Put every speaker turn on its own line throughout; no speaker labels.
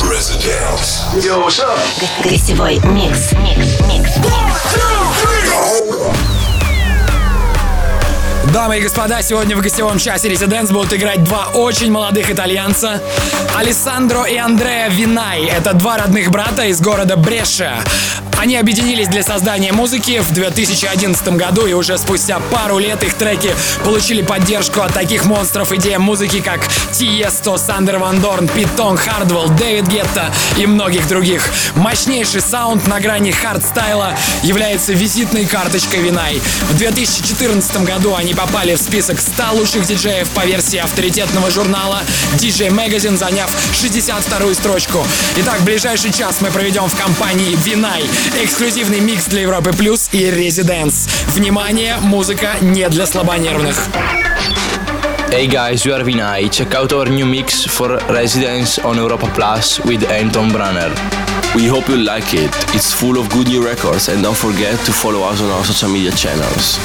Residence.
Yo, what's up?
Гостевой микс. Микс, микс,
Дамы и господа, сегодня в гостевом часе Residence будут играть два очень молодых итальянца. Алессандро и Андреа VINAI. Это два родных брата из города Бреша. Они объединились для создания музыки в 2011 году, и уже спустя пару лет их треки получили поддержку от таких монстров EDM музыки, как Тиесто, Сандер Ван Дорн, Пит Тонг, Хардвелл, Дэвид Гетта и многих других. Мощнейший саунд на грани хардстайла является визитной карточкой VINAI. В 2014 году они попали в список 100 лучших диджеев по версии авторитетного журнала DJ Magazine, заняв 62-ю строчку. Итак, ближайший час мы проведем в компании Винай. Эксклюзивный микс для Европы Плюс и Резиденс. Внимание, музыка не для слабонервных.
Hey guys, we are Vinay. Check out our new mix for Residence on Europa Plus with Anton Branner.
We hope you like it. It's full of good new records and don't forget to follow us on our social media channels.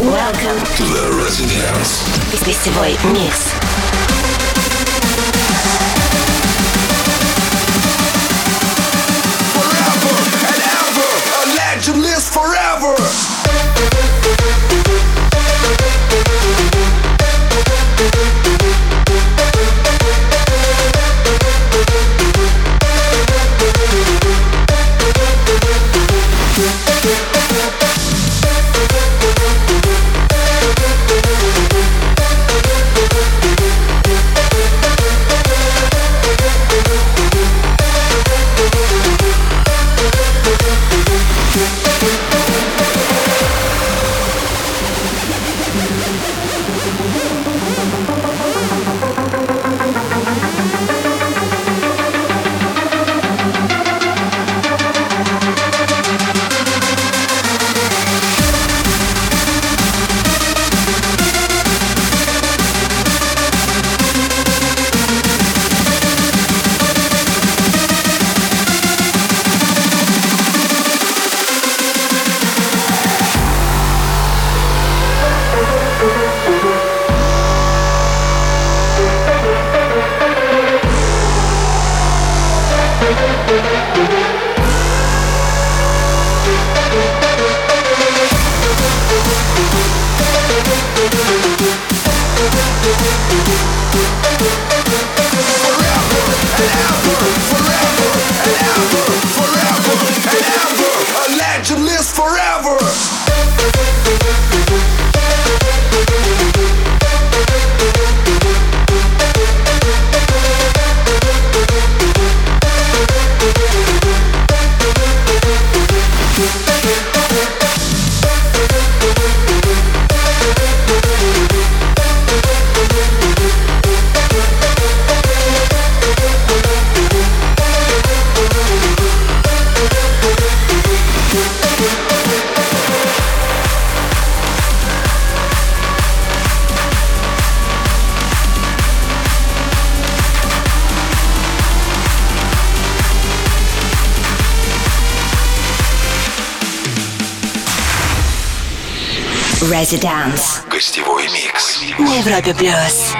Welcome
To the Residence.
to гостевой микс.
Forever
Residence
Гостевой микс.
на Европе Плюс.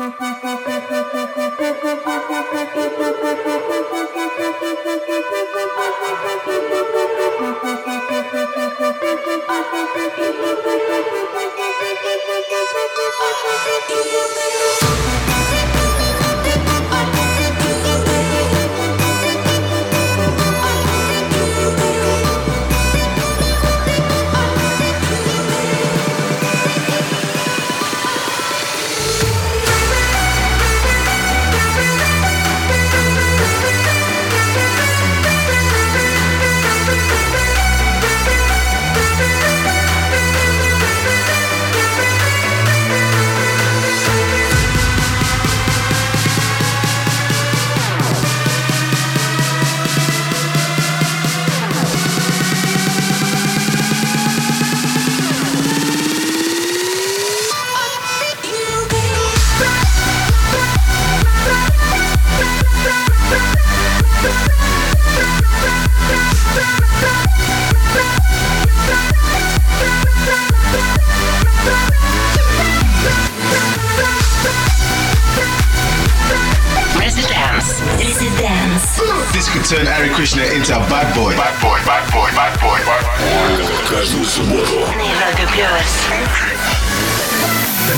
Thank.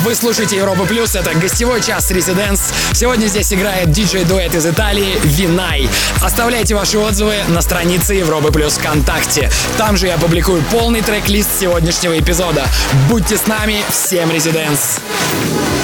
Вы слушаете Европа Плюс, это гостевой час Residents. Сегодня здесь играет диджей-дуэт из Италии Винай. Оставляйте ваши отзывы на странице Европы Плюс ВКонтакте. Там же я публикую полный трек-лист сегодняшнего эпизода. Будьте с нами, всем Residents!
too.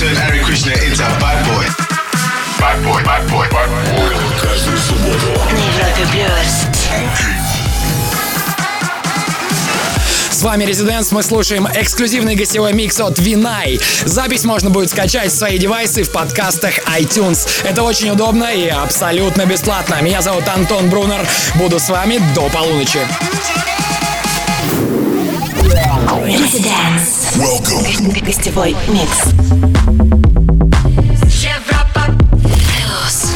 Turn Harry Krishna into a bad boy. Bad boy, bad boy, bad boy.
Каждую субботу.
На Европе плюс.
С вами Резиденс, мы слушаем эксклюзивный гостевой микс от Винай. Запись можно будет скачать в свои девайсы в подкастах iTunes. Это очень удобно и абсолютно бесплатно. Меня зовут Антон Брунер. Буду с вами до полуночи.
Residence.
Welcome.
Гостевой микс. Европа плюс.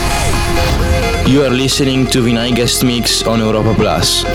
You are listening to Vinay Guest Mix on Europa Plus.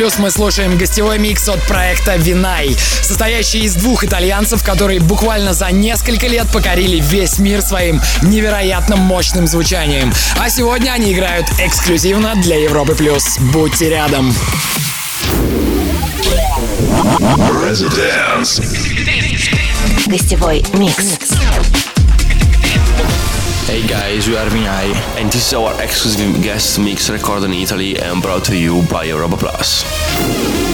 плюс
мы слушаем гостевой микс от проекта Винай, состоящий из двух итальянцев, которые буквально за несколько лет покорили весь мир своим невероятно мощным звучанием. А сегодня они играют эксклюзивно для Европы плюс. Будьте рядом.
Гостевой микс.
guys, we are Vinay,
and this is our exclusive guest mix recorded in Italy and brought to you by Europa Plus.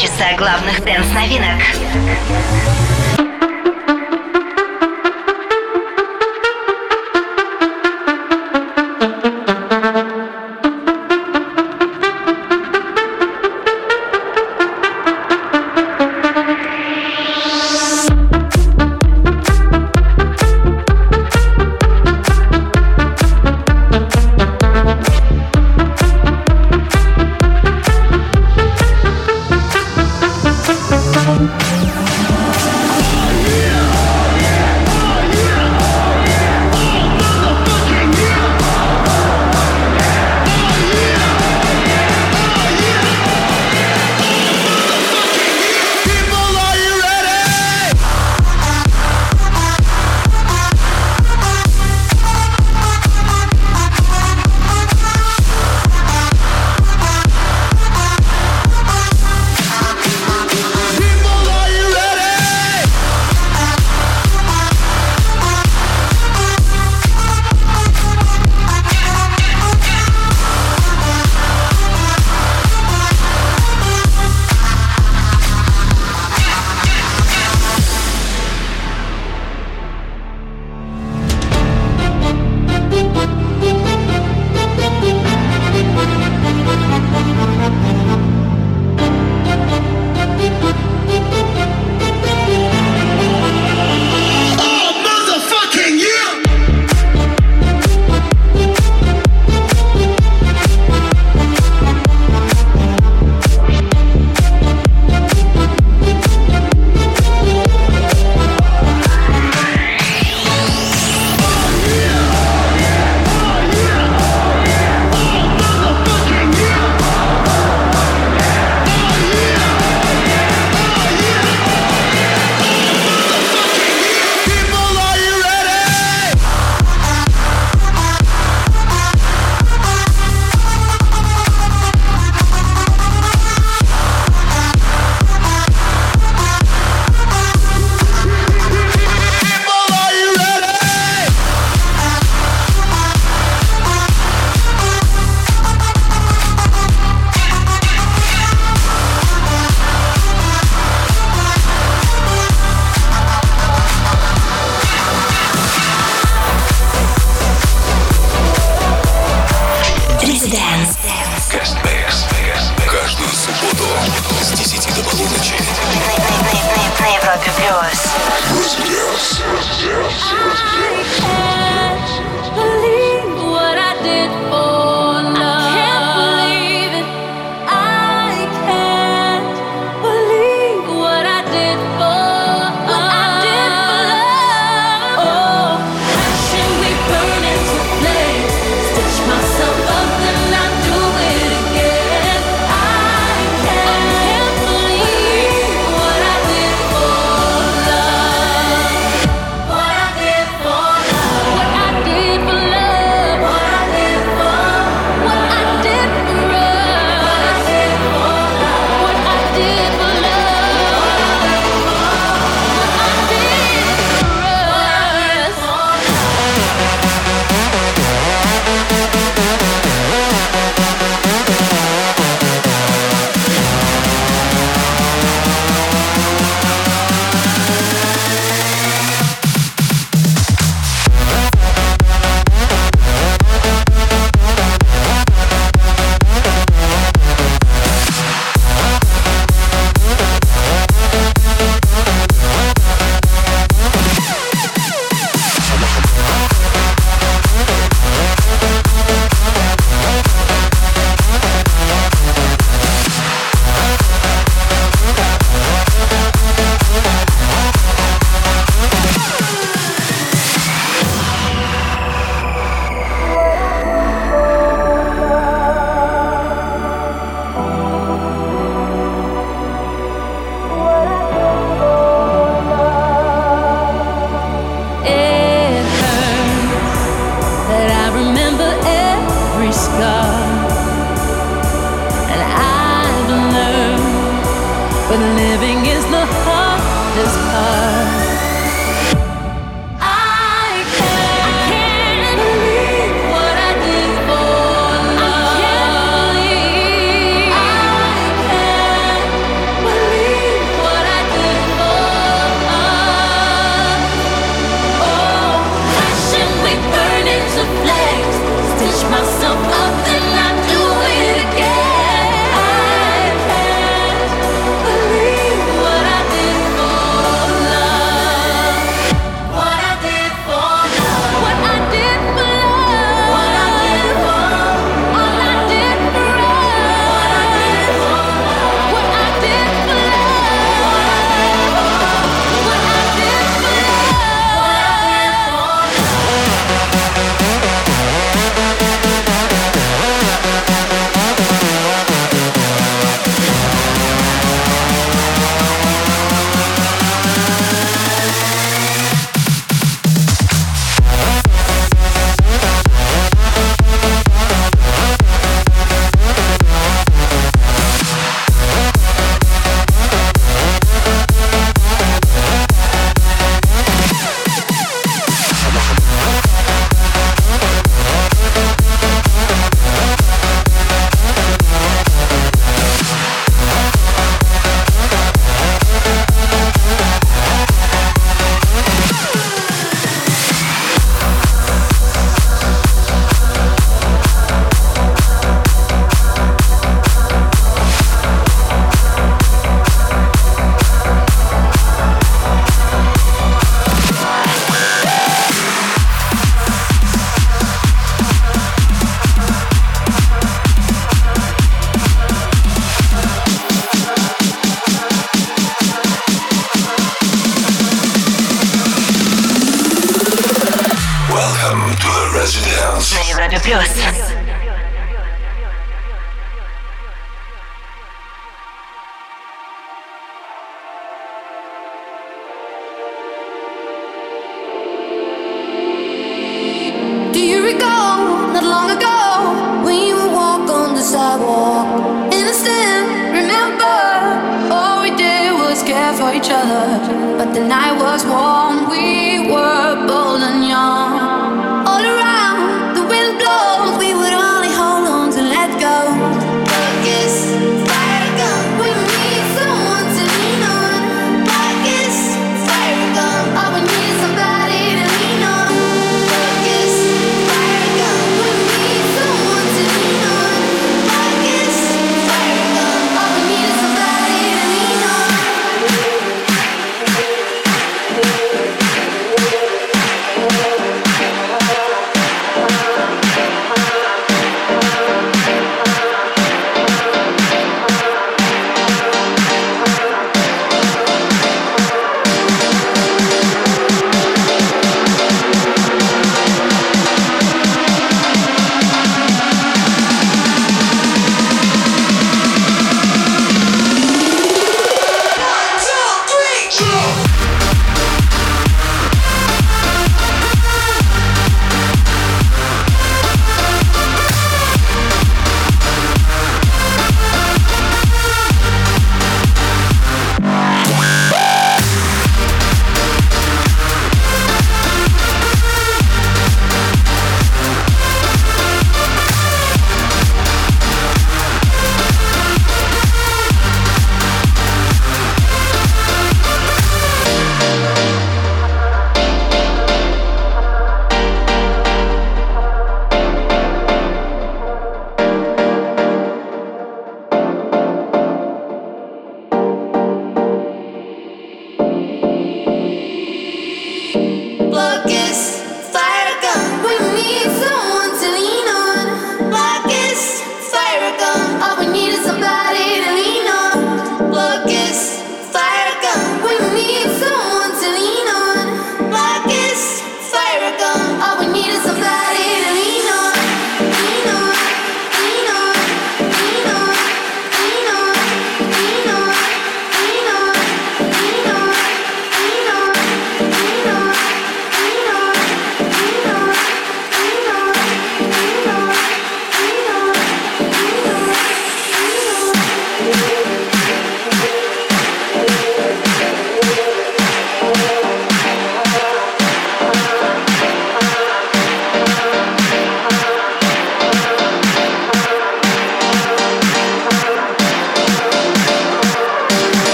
Компиляция главных дэнс-новинок.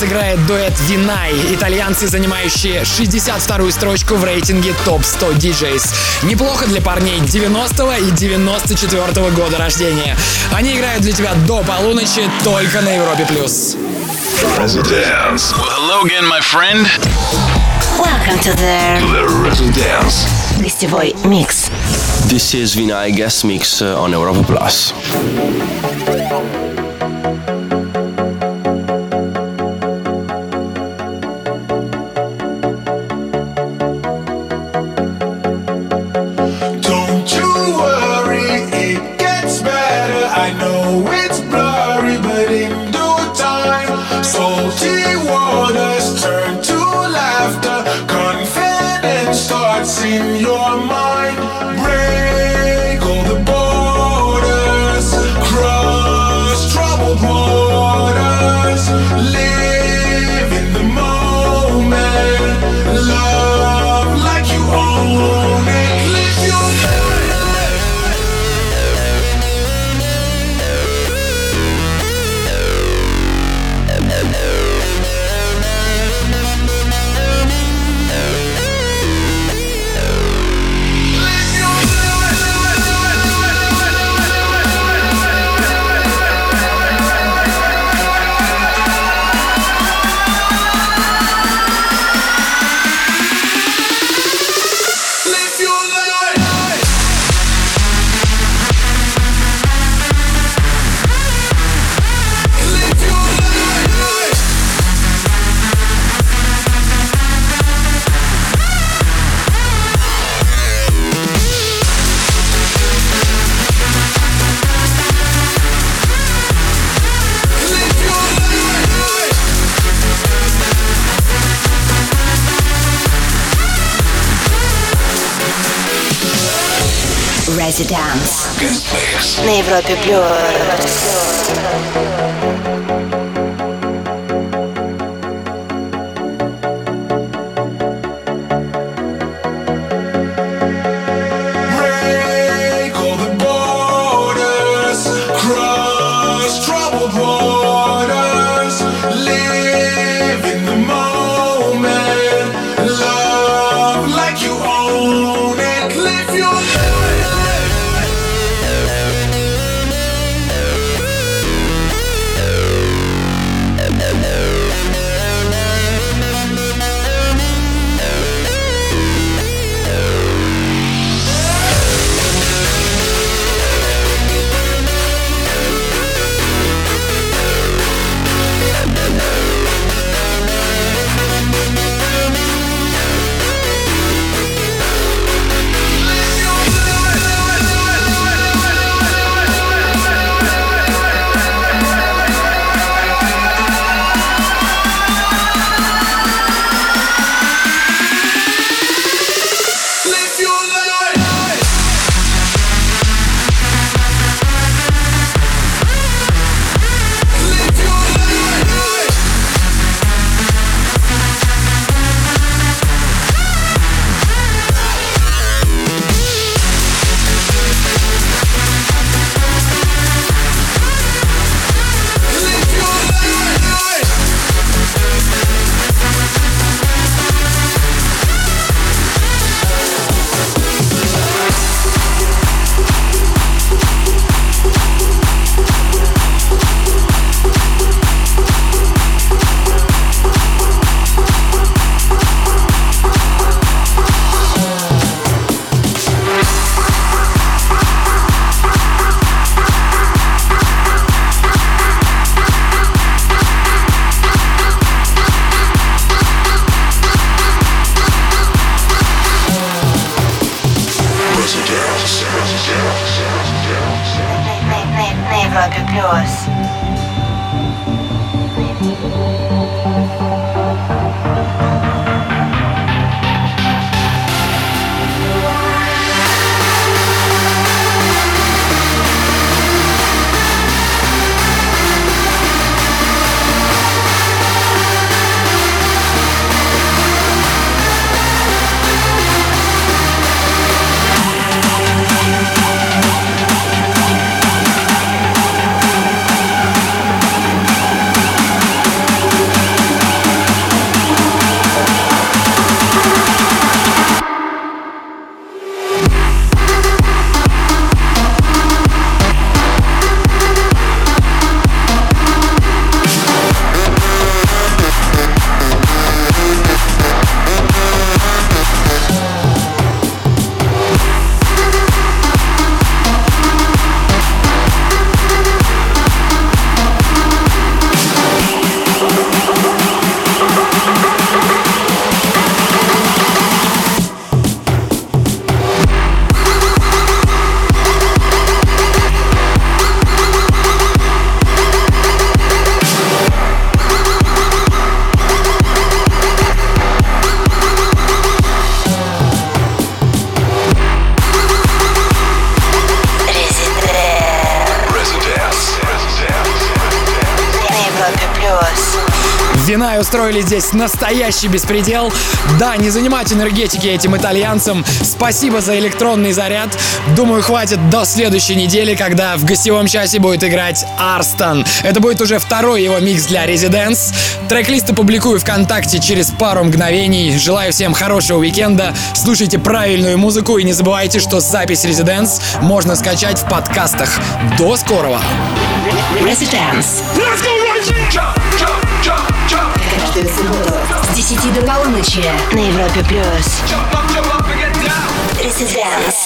нас играет дуэт Винай, итальянцы, занимающие 62-ю строчку в рейтинге топ 100 диджейс. Неплохо для парней 90 и 94 -го года рождения. Они играют для тебя до полуночи только на Европе+. плюс.
Гостевой микс.
This is Vinay Guest Mix uh, on Europa Plus. Residence
Guest Mix.
на Европе плюс.
Устроили здесь настоящий беспредел. Да, не занимать энергетики этим итальянцам. Спасибо за электронный заряд. Думаю, хватит до следующей недели, когда в гостевом часе будет играть Арстон. Это будет уже второй его микс для Residence. Трек-лист опубликую ВКонтакте через пару мгновений. Желаю всем хорошего уикенда. Слушайте правильную музыку и не забывайте, что запись Residence можно скачать в подкастах. До скорого!
Residence. Каждую субботу с 10 до полуночи на Европе плюс. Residence.